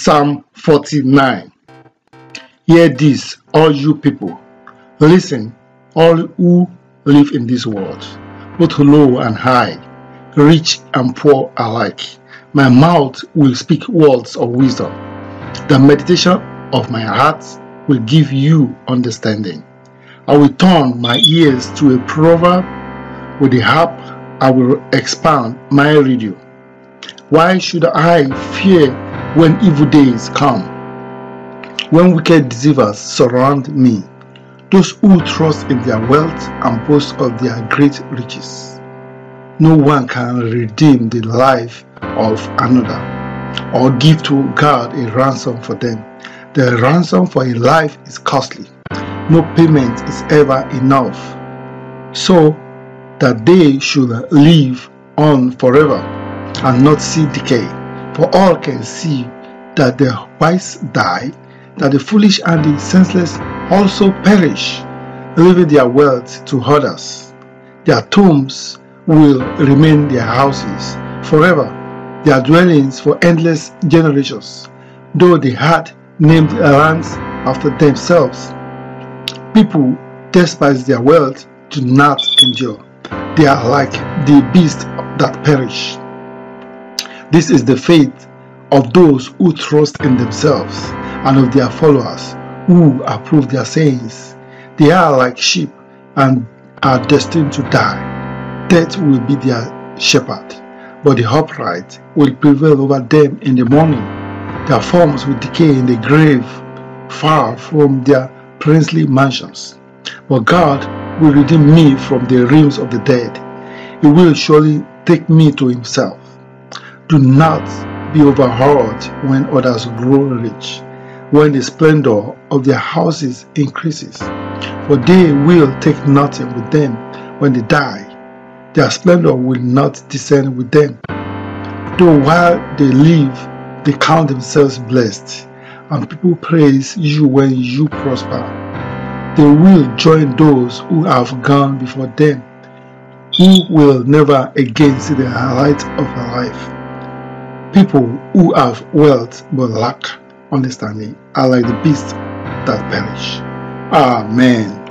Psalm 49. Hear this, all you people. Listen, all who live in this world, both low and high, rich and poor alike. My mouth will speak words of wisdom. The meditation of my heart will give you understanding. I will turn my ears to a proverb. With the harp, I will expand my radio. Why should I fear when evil days come? When wicked deceivers surround me, those who trust in their wealth and boast of their great riches. No one can redeem the life of another or give to God a ransom for them. The ransom for a life is costly. No payment is ever enough. So that they should live on forever and not see decay. For all can see that the wise die, that the foolish and the senseless also perish, leaving their wealth to others. Their tombs will remain their houses forever, their dwellings for endless generations, though they had named lands after themselves. People despise their wealth, do not endure. They are like the beasts that perish. This is the fate of those who trust in themselves and of their followers who approve their sayings. They are like sheep and are destined to die. Death will be their shepherd, but the upright will prevail over them in the morning. Their forms will decay in the grave, far from their princely mansions. But God will redeem me from the realms of the dead. He will surely take me to himself. Do not be overawed when others grow rich, when the splendor of their houses increases. For they will take nothing with them when they die. Their splendor will not descend with them. Though while they live, they count themselves blessed, and people praise you when you prosper. They will join those who have gone before them, who will never again see the light of life. People who have wealth but lack understanding are like the beasts that perish. Amen.